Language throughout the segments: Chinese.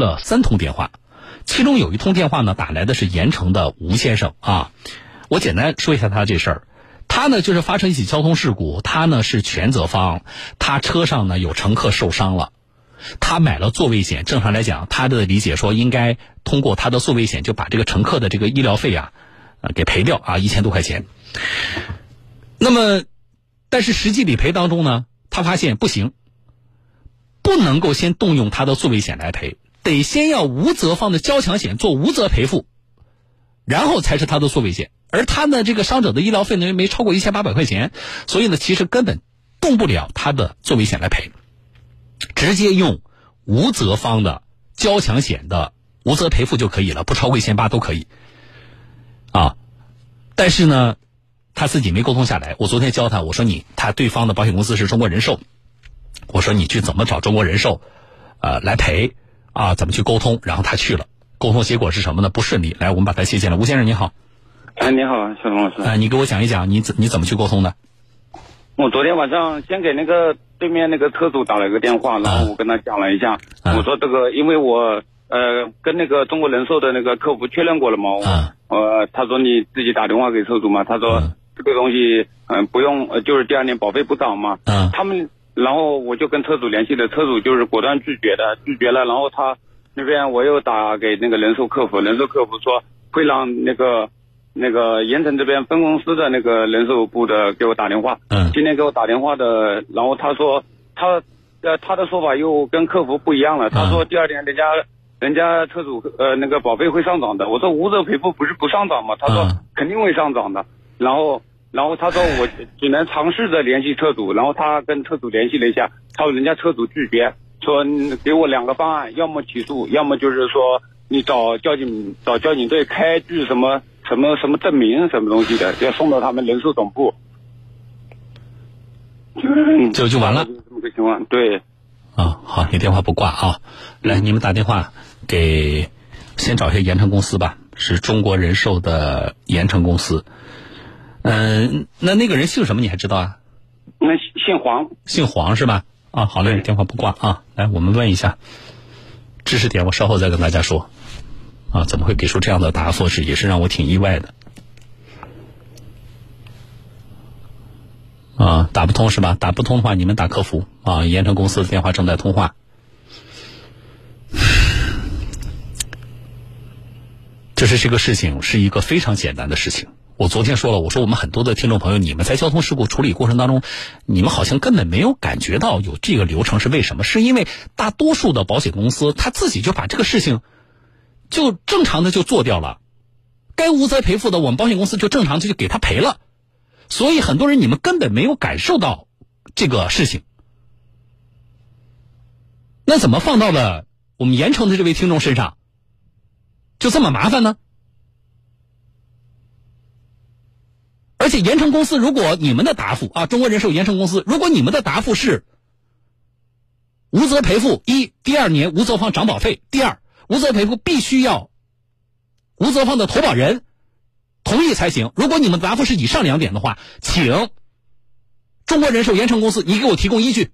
了三通电话，其中有一通电话呢打来的是盐城的吴先生啊。我简单说一下他这事儿，他呢就是发生一起交通事故，他呢是全责方，他车上呢有乘客受伤了，他买了座位险。正常来讲，他的理解说应该通过他的座位险就把这个乘客的这个医疗费啊，呃给赔掉啊一千多块钱。那么，但是实际理赔当中呢，他发现不行，不能够先动用他的座位险来赔，得先要无责方的交强险做无责赔付，然后才是他的座位险。而他呢，这个伤者的医疗费呢没超过一千八百块钱，所以呢，其实根本动不了他的座位险来赔，直接用无责方的交强险的无责赔付就可以了，不超过一千八都可以。啊，但是呢，他自己没沟通下来。我昨天教他，我说你，他对方的保险公司是中国人寿，我说你去怎么找中国人寿，呃，来赔啊？怎么去沟通？然后他去了，沟通结果是什么呢？不顺利。来，我们把他接进来。吴先生你好。哎，你好，小龙老师。哎，你给我讲一讲，你怎你怎么去沟通的？我昨天晚上先给那个对面那个车主打了一个电话，然后我跟他讲了一下，我说这个，因为我呃跟那个中国人寿的那个客服确认过了嘛，呃，他说你自己打电话给车主嘛，他说这个东西嗯不用，呃就是第二年保费不涨嘛，他们，然后我就跟车主联系的，车主就是果断拒绝的，拒绝了，然后他那边我又打给那个人寿客服，人寿客服说会让那个。那个盐城这边分公司的那个人寿部的给我打电话，嗯，今天给我打电话的，然后他说他呃他的说法又跟客服不一样了，他说第二天人家人家车主呃那个保费会上涨的，我说无责赔付不是不上涨吗？他说肯定会上涨的，然后然后他说我只能尝试着联系车主，然后他跟车主联系了一下，他说人家车主拒绝，说给我两个方案，要么起诉，要么就是说你找交警找交警队开具什么。什么什么证明什么东西的，要送到他们人寿总部，就就完了。这么个情况，对。啊，好，你电话不挂啊。来，你们打电话给，先找一下盐城公司吧，是中国人寿的盐城公司。嗯，那那个人姓什么？你还知道啊？那姓黄。姓黄是吧？啊，好嘞，电话不挂啊。来，我们问一下，知识点我稍后再跟大家说。啊，怎么会给出这样的答复？是也是让我挺意外的。啊，打不通是吧？打不通的话，你们打客服啊。盐城公司的电话正在通话。这是这个事情是一个非常简单的事情。我昨天说了，我说我们很多的听众朋友，你们在交通事故处理过程当中，你们好像根本没有感觉到有这个流程，是为什么？是因为大多数的保险公司他自己就把这个事情。就正常的就做掉了，该无责赔付的，我们保险公司就正常的就给他赔了，所以很多人你们根本没有感受到这个事情，那怎么放到了我们盐城的这位听众身上，就这么麻烦呢？而且盐城公司，如果你们的答复啊，中国人寿盐城公司，如果你们的答复是无责赔付，一，第二年无责方涨保费，第二。无责赔付必须要无责方的投保人同意才行。如果你们答复是以上两点的话，请中国人寿盐城公司，你给我提供依据。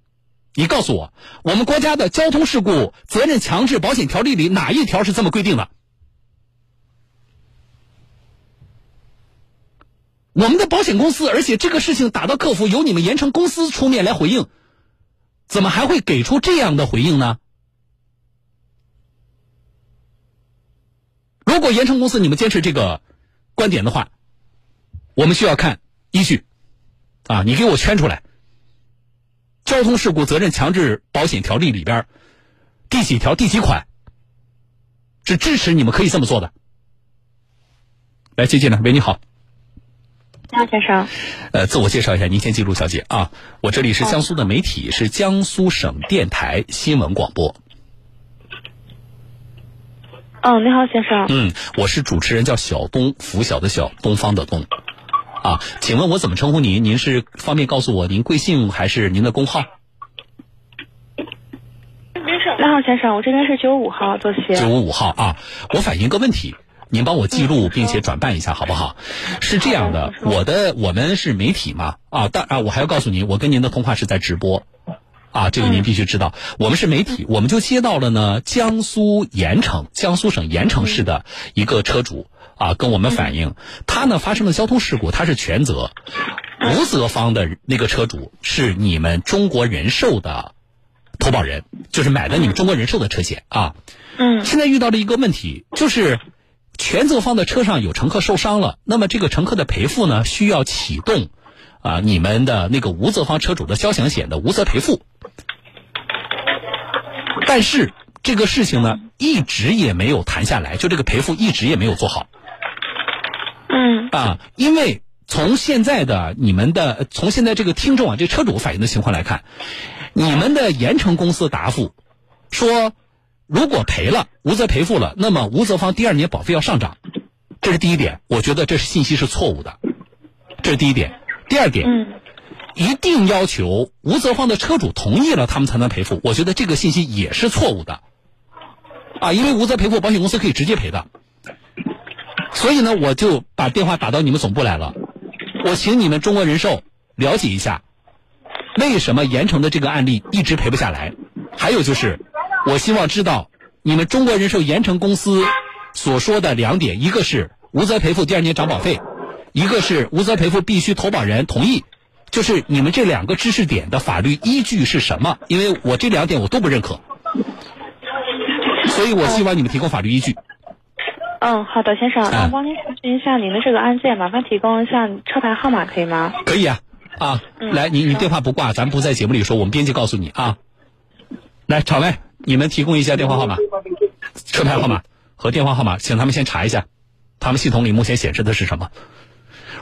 你告诉我，我们国家的交通事故责任强制保险条例里哪一条是这么规定的？我们的保险公司，而且这个事情打到客服，由你们盐城公司出面来回应，怎么还会给出这样的回应呢？如果盐城公司你们坚持这个观点的话，我们需要看依据啊，你给我圈出来。交通事故责任强制保险条例里边第几条第几款是支持你们可以这么做的？来接进来，喂，你好。你好，先生。呃，自我介绍一下，您先记录，小姐啊。我这里是江苏的媒体，是江苏省电台新闻广播。嗯，你好，先生。嗯，我是主持人，叫小东，拂晓的晓，东方的东。啊，请问我怎么称呼您？您是方便告诉我您贵姓还是您的工号？你好，先生，我这边是九五号坐席。九五五号啊，我反映个问题，您帮我记录并且转办一下好不好？是这样的，我的我们是媒体嘛啊，当啊，我还要告诉您，我跟您的通话是在直播。啊，这个您必须知道。我们是媒体，我们就接到了呢江苏盐城，江苏省盐城市的一个车主啊，跟我们反映，他呢发生了交通事故，他是全责，无责方的那个车主是你们中国人寿的投保人，就是买的你们中国人寿的车险啊。嗯。现在遇到了一个问题，就是全责方的车上有乘客受伤了，那么这个乘客的赔付呢，需要启动。啊，你们的那个无责方车主的交强险的无责赔付，但是这个事情呢，一直也没有谈下来，就这个赔付一直也没有做好。嗯。啊，因为从现在的你们的，从现在这个听众啊，这车主反映的情况来看，你们的盐城公司答复说，如果赔了无责赔付了，那么无责方第二年保费要上涨，这是第一点，我觉得这是信息是错误的，这是第一点。第二点，嗯，一定要求无责方的车主同意了，他们才能赔付。我觉得这个信息也是错误的，啊，因为无责赔付，保险公司可以直接赔的。所以呢，我就把电话打到你们总部来了，我请你们中国人寿了解一下，为什么盐城的这个案例一直赔不下来。还有就是，我希望知道你们中国人寿盐城公司所说的两点，一个是无责赔付第二年涨保费。一个是无责赔付必须投保人同意，就是你们这两个知识点的法律依据是什么？因为我这两点我都不认可，所以我希望你们提供法律依据。嗯，好的，先生，那我帮您查询一下您的这个案件，麻烦提供一下车牌号码可以吗？可以啊，啊，来，你你电话不挂，咱不在节目里说，我们编辑告诉你啊。来，场外，你们提供一下电话号码、车牌号码和电话号码，请他们先查一下，他们系统里目前显示的是什么？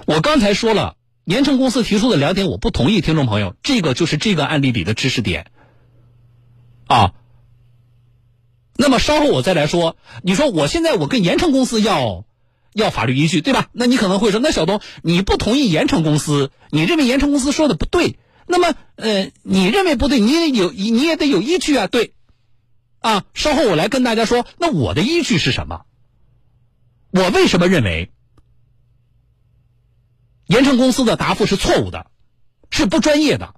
我刚才说了，盐城公司提出的两点我不同意，听众朋友，这个就是这个案例里的知识点，啊。那么稍后我再来说，你说我现在我跟盐城公司要要法律依据，对吧？那你可能会说，那小东你不同意盐城公司，你认为盐城公司说的不对，那么呃，你认为不对，你也有你也得有依据啊，对，啊，稍后我来跟大家说，那我的依据是什么？我为什么认为？盐城公司的答复是错误的，是不专业的。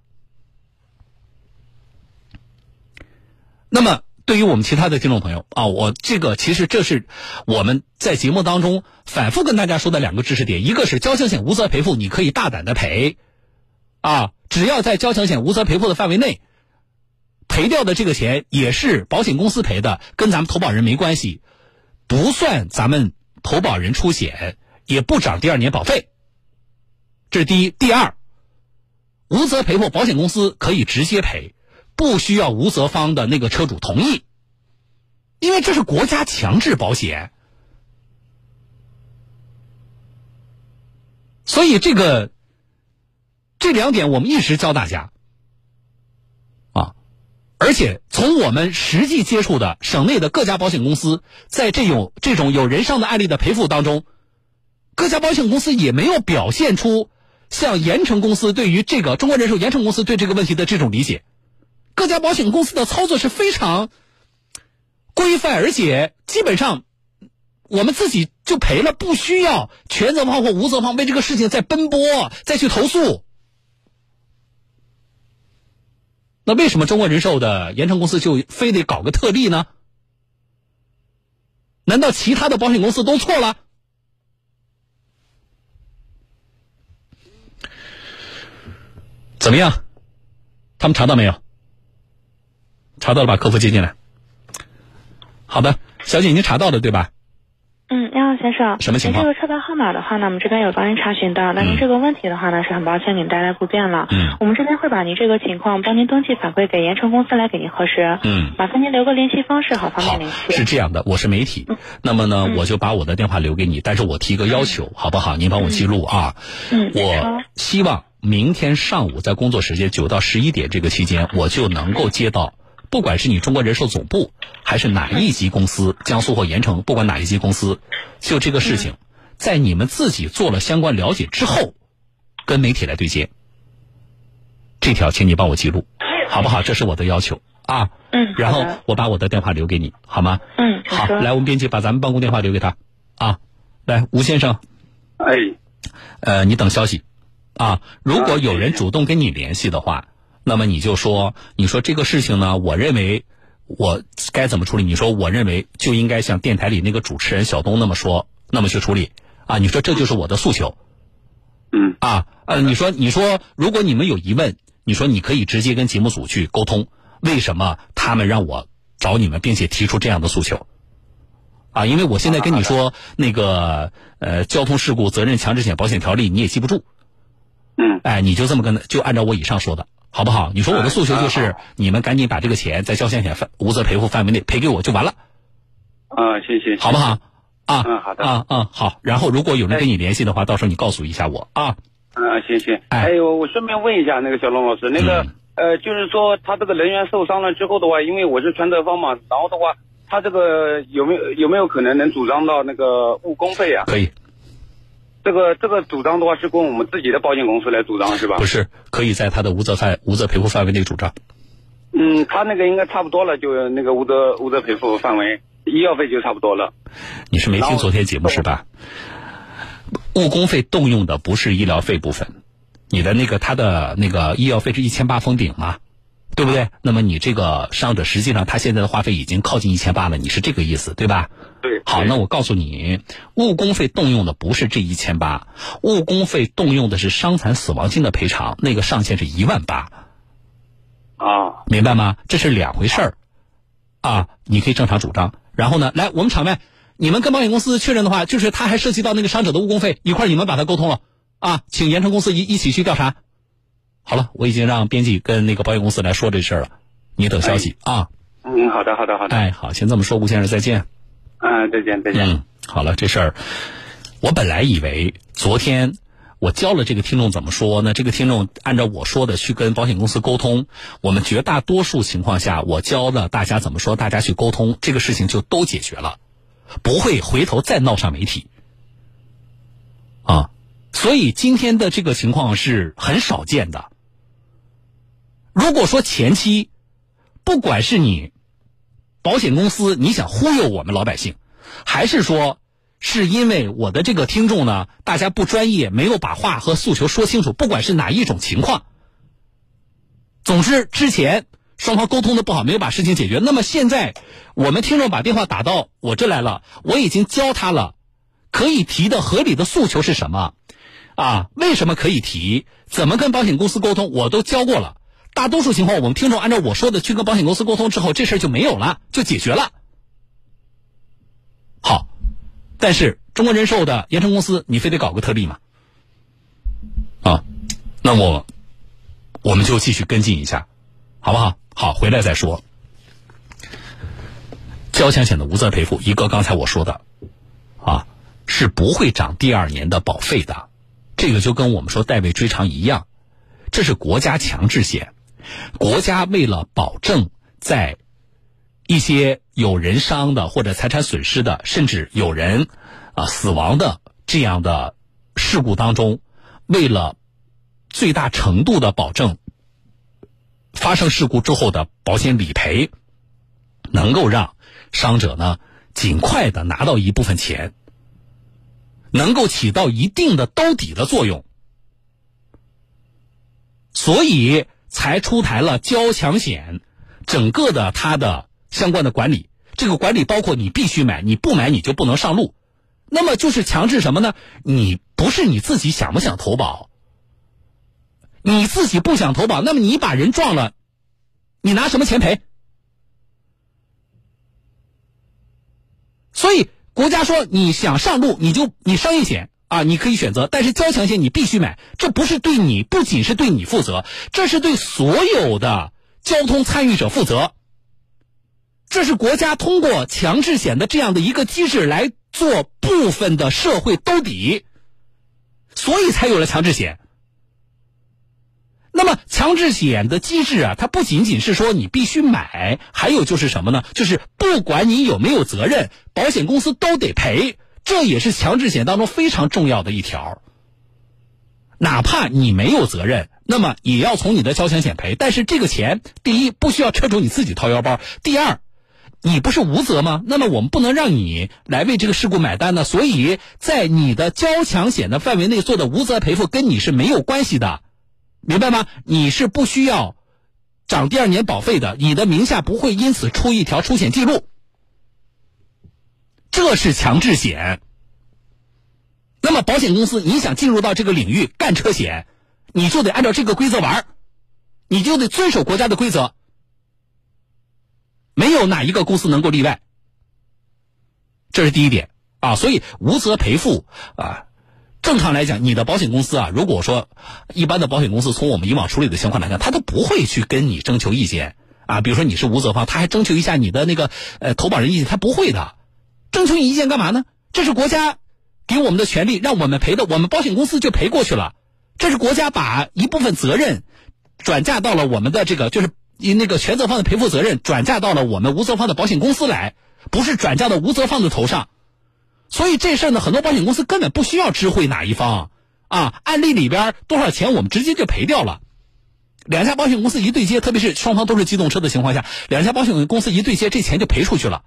那么，对于我们其他的听众朋友啊，我这个其实这是我们在节目当中反复跟大家说的两个知识点：一个是交强险无责赔付，你可以大胆的赔，啊，只要在交强险无责赔付的范围内，赔掉的这个钱也是保险公司赔的，跟咱们投保人没关系，不算咱们投保人出险，也不涨第二年保费。这是第一，第二，无责赔付保险公司可以直接赔，不需要无责方的那个车主同意，因为这是国家强制保险，所以这个这两点我们一直教大家，而且从我们实际接触的省内的各家保险公司，在这种这种有人伤的案例的赔付当中，各家保险公司也没有表现出。像盐城公司对于这个中国人寿盐城公司对这个问题的这种理解，各家保险公司的操作是非常规范，而且基本上我们自己就赔了，不需要全责方或无责方为这个事情再奔波再去投诉。那为什么中国人寿的盐城公司就非得搞个特例呢？难道其他的保险公司都错了？怎么样？他们查到没有？查到了，把客服接进来。好的，小姐，已经查到了对吧？先生。什么情况？这个车牌号码的话呢，我们这边有帮您查询到。那您这个问题的话呢，是很抱歉给您带来不便了。嗯。我们这边会把您这个情况帮您登记反馈给盐城公司来给您核实。嗯。麻烦您留个联系方式，好方便联系。是这样的，我是媒体，那么呢，我就把我的电话留给你，但是我提个要求，好不好？您帮我记录啊。嗯。我希望。明天上午在工作时间九到十一点这个期间，我就能够接到，不管是你中国人寿总部，还是哪一级公司，江苏或盐城，不管哪一级公司，就这个事情，在你们自己做了相关了解之后，跟媒体来对接。这条，请你帮我记录，好不好？这是我的要求啊。嗯。然后我把我的电话留给你，好吗？嗯。好，来，我们编辑把咱们办公电话留给他啊。来，吴先生。哎。呃，你等消息。啊，如果有人主动跟你联系的话，那么你就说，你说这个事情呢，我认为我该怎么处理？你说我认为就应该像电台里那个主持人小东那么说，那么去处理啊？你说这就是我的诉求。嗯啊呃，你说你说如果你们有疑问，你说你可以直接跟节目组去沟通，为什么他们让我找你们，并且提出这样的诉求？啊，因为我现在跟你说那个呃交通事故责任强制险保险条例你也记不住。嗯。哎，你就这么跟，就按照我以上说的。好不好？你说我的诉求就是，你们赶紧把这个钱在交强险范无责赔付范围内赔给我就完了。啊，行行，好不好？啊，嗯，好的，啊嗯好。然后如果有人跟你联系的话，到时候你告诉一下我啊。嗯，谢谢。还有，我顺便问一下那个小龙老师，那个呃，就是说他这个人员受伤了之后的话，因为我是全责方嘛，然后的话，他这个有没有有没有可能能主张到那个误工费啊？可以。这个这个主张的话是供我们自己的保险公司来主张是吧？不是，可以在他的无责范无责赔付范围内主张。嗯，他那个应该差不多了，就那个无责无责赔付范围，医药费就差不多了。你是没听昨天节目是吧？误工费动用的不是医疗费部分，你的那个他的那个医药费是一千八封顶嘛，对不对？那么你这个伤者实际上他现在的花费已经靠近一千八了，你是这个意思对吧？对，好，那我告诉你，误工费动用的不是这一千八，误工费动用的是伤残死亡金的赔偿，那个上限是一万八。啊，明白吗？这是两回事儿，啊，你可以正常主张。然后呢，来，我们场外，你们跟保险公司确认的话，就是他还涉及到那个伤者的误工费一块，你们把它沟通了啊，请盐城公司一一起去调查。好了，我已经让编辑跟那个保险公司来说这事儿了，你等消息啊。嗯，好的，好的，好的。哎，好，先这么说，吴先生，再见。嗯，再见，再见。嗯，好了，这事儿，我本来以为昨天我教了这个听众怎么说，呢这个听众按照我说的去跟保险公司沟通，我们绝大多数情况下，我教了大家怎么说，大家去沟通，这个事情就都解决了，不会回头再闹上媒体。啊，所以今天的这个情况是很少见的。如果说前期，不管是你。保险公司，你想忽悠我们老百姓，还是说是因为我的这个听众呢？大家不专业，没有把话和诉求说清楚。不管是哪一种情况，总之之前双方沟通的不好，没有把事情解决。那么现在我们听众把电话打到我这来了，我已经教他了，可以提的合理的诉求是什么？啊，为什么可以提？怎么跟保险公司沟通？我都教过了。大多数情况，我们听众按照我说的去跟保险公司沟通之后，这事儿就没有了，就解决了。好，但是中国人寿的盐城公司，你非得搞个特例嘛？啊，那我我们就继续跟进一下，好不好？好，回来再说。交强险的无责赔付，一个刚才我说的，啊，是不会涨第二年的保费的，这个就跟我们说代位追偿一样，这是国家强制险。国家为了保证在一些有人伤的或者财产损失的，甚至有人啊死亡的这样的事故当中，为了最大程度的保证发生事故之后的保险理赔，能够让伤者呢尽快的拿到一部分钱，能够起到一定的兜底的作用，所以。才出台了交强险，整个的它的相关的管理，这个管理包括你必须买，你不买你就不能上路。那么就是强制什么呢？你不是你自己想不想投保？你自己不想投保，那么你把人撞了，你拿什么钱赔？所以国家说你想上路，你就你商业险。啊，你可以选择，但是交强险你必须买，这不是对你，不仅是对你负责，这是对所有的交通参与者负责。这是国家通过强制险的这样的一个机制来做部分的社会兜底，所以才有了强制险。那么强制险的机制啊，它不仅仅是说你必须买，还有就是什么呢？就是不管你有没有责任，保险公司都得赔。这也是强制险当中非常重要的一条。哪怕你没有责任，那么也要从你的交强险赔。但是这个钱，第一不需要车主你自己掏腰包；第二，你不是无责吗？那么我们不能让你来为这个事故买单呢。所以在你的交强险的范围内做的无责赔付跟你是没有关系的，明白吗？你是不需要涨第二年保费的，你的名下不会因此出一条出险记录。这是强制险。那么保险公司，你想进入到这个领域干车险，你就得按照这个规则玩你就得遵守国家的规则。没有哪一个公司能够例外。这是第一点啊，所以无责赔付啊。正常来讲，你的保险公司啊，如果说一般的保险公司从我们以往处理的情况来看，他都不会去跟你征求意见啊。比如说你是无责方，他还征求一下你的那个呃投保人意见，他不会的。征求你意见干嘛呢？这是国家给我们的权利，让我们赔的，我们保险公司就赔过去了。这是国家把一部分责任转嫁到了我们的这个，就是那个全责方的赔付责任转嫁到了我们无责方的保险公司来，不是转嫁到无责方的头上。所以这事儿呢，很多保险公司根本不需要知会哪一方啊。案例里边多少钱，我们直接就赔掉了。两家保险公司一对接，特别是双方都是机动车的情况下，两家保险公司一对接，这钱就赔出去了。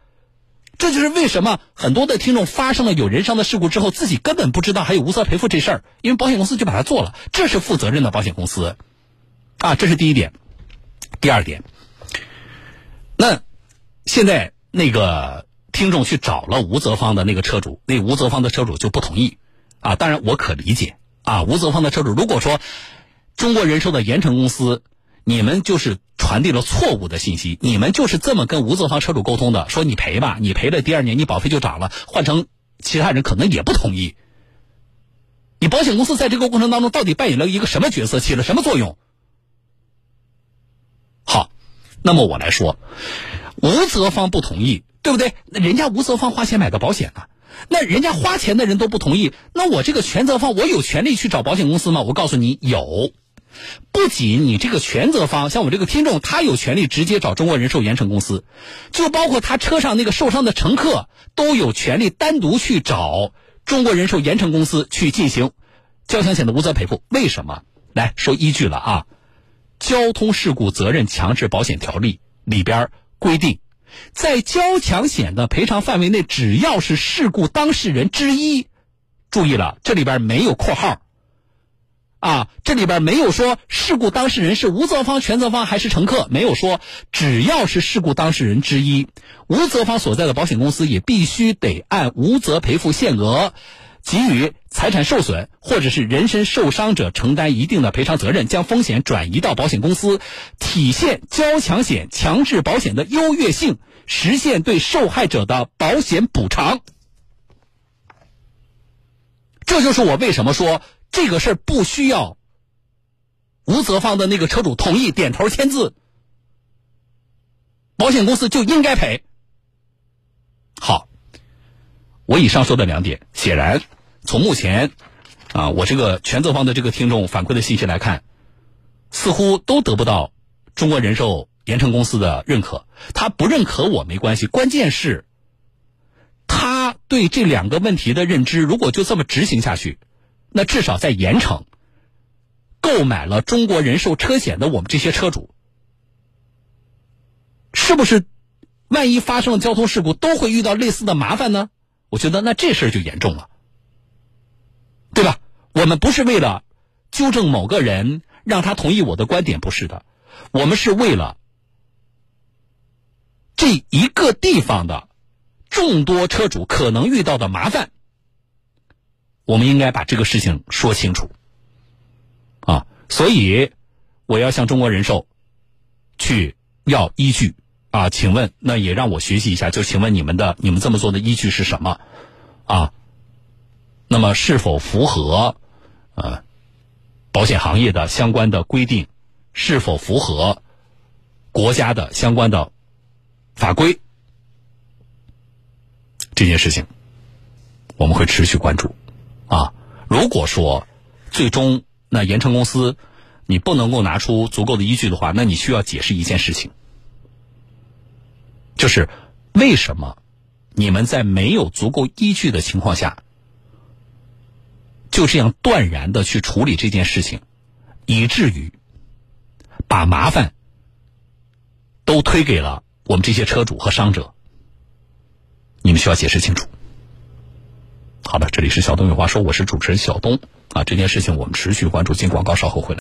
这就是为什么很多的听众发生了有人伤的事故之后，自己根本不知道还有无责赔付这事儿，因为保险公司就把它做了。这是负责任的保险公司啊，这是第一点。第二点，那现在那个。听众去找了无责方的那个车主，那无责方的车主就不同意，啊，当然我可理解，啊，无责方的车主如果说中国人寿的盐城公司，你们就是传递了错误的信息，你们就是这么跟无责方车主沟通的，说你赔吧，你赔了第二年你保费就涨了，换成其他人可能也不同意。你保险公司在这个过程当中到底扮演了一个什么角色，起了什么作用？好，那么我来说，无责方不同意。对不对？那人家无责方花钱买的保险呢？那人家花钱的人都不同意，那我这个全责方我有权利去找保险公司吗？我告诉你，有。不仅你这个全责方，像我这个听众，他有权利直接找中国人寿盐城公司，就包括他车上那个受伤的乘客，都有权利单独去找中国人寿盐城公司去进行交强险的无责赔付。为什么？来说依据了啊，《交通事故责任强制保险条例》里边规定。在交强险的赔偿范围内，只要是事故当事人之一，注意了，这里边没有括号，啊，这里边没有说事故当事人是无责方、全责方还是乘客，没有说，只要是事故当事人之一，无责方所在的保险公司也必须得按无责赔付限额。给予财产受损或者是人身受伤者承担一定的赔偿责任，将风险转移到保险公司，体现交强险强制保险的优越性，实现对受害者的保险补偿。这就是我为什么说这个事儿不需要无责方的那个车主同意点头签字，保险公司就应该赔。好。我以上说的两点，显然从目前啊，我这个全责方的这个听众反馈的信息来看，似乎都得不到中国人寿盐城公司的认可。他不认可我没关系，关键是他对这两个问题的认知，如果就这么执行下去，那至少在盐城购买了中国人寿车险的我们这些车主，是不是万一发生了交通事故，都会遇到类似的麻烦呢？我觉得那这事儿就严重了，对吧？我们不是为了纠正某个人，让他同意我的观点，不是的。我们是为了这一个地方的众多车主可能遇到的麻烦，我们应该把这个事情说清楚啊。所以我要向中国人寿去要依据。啊，请问，那也让我学习一下。就请问你们的，你们这么做的依据是什么？啊，那么是否符合呃保险行业的相关的规定？是否符合国家的相关的法规？这件事情我们会持续关注。啊，如果说最终那盐城公司你不能够拿出足够的依据的话，那你需要解释一件事情。就是为什么你们在没有足够依据的情况下，就这样断然的去处理这件事情，以至于把麻烦都推给了我们这些车主和伤者？你们需要解释清楚。好的，这里是小东有话说，我是主持人小东啊。这件事情我们持续关注，进广告稍后回来。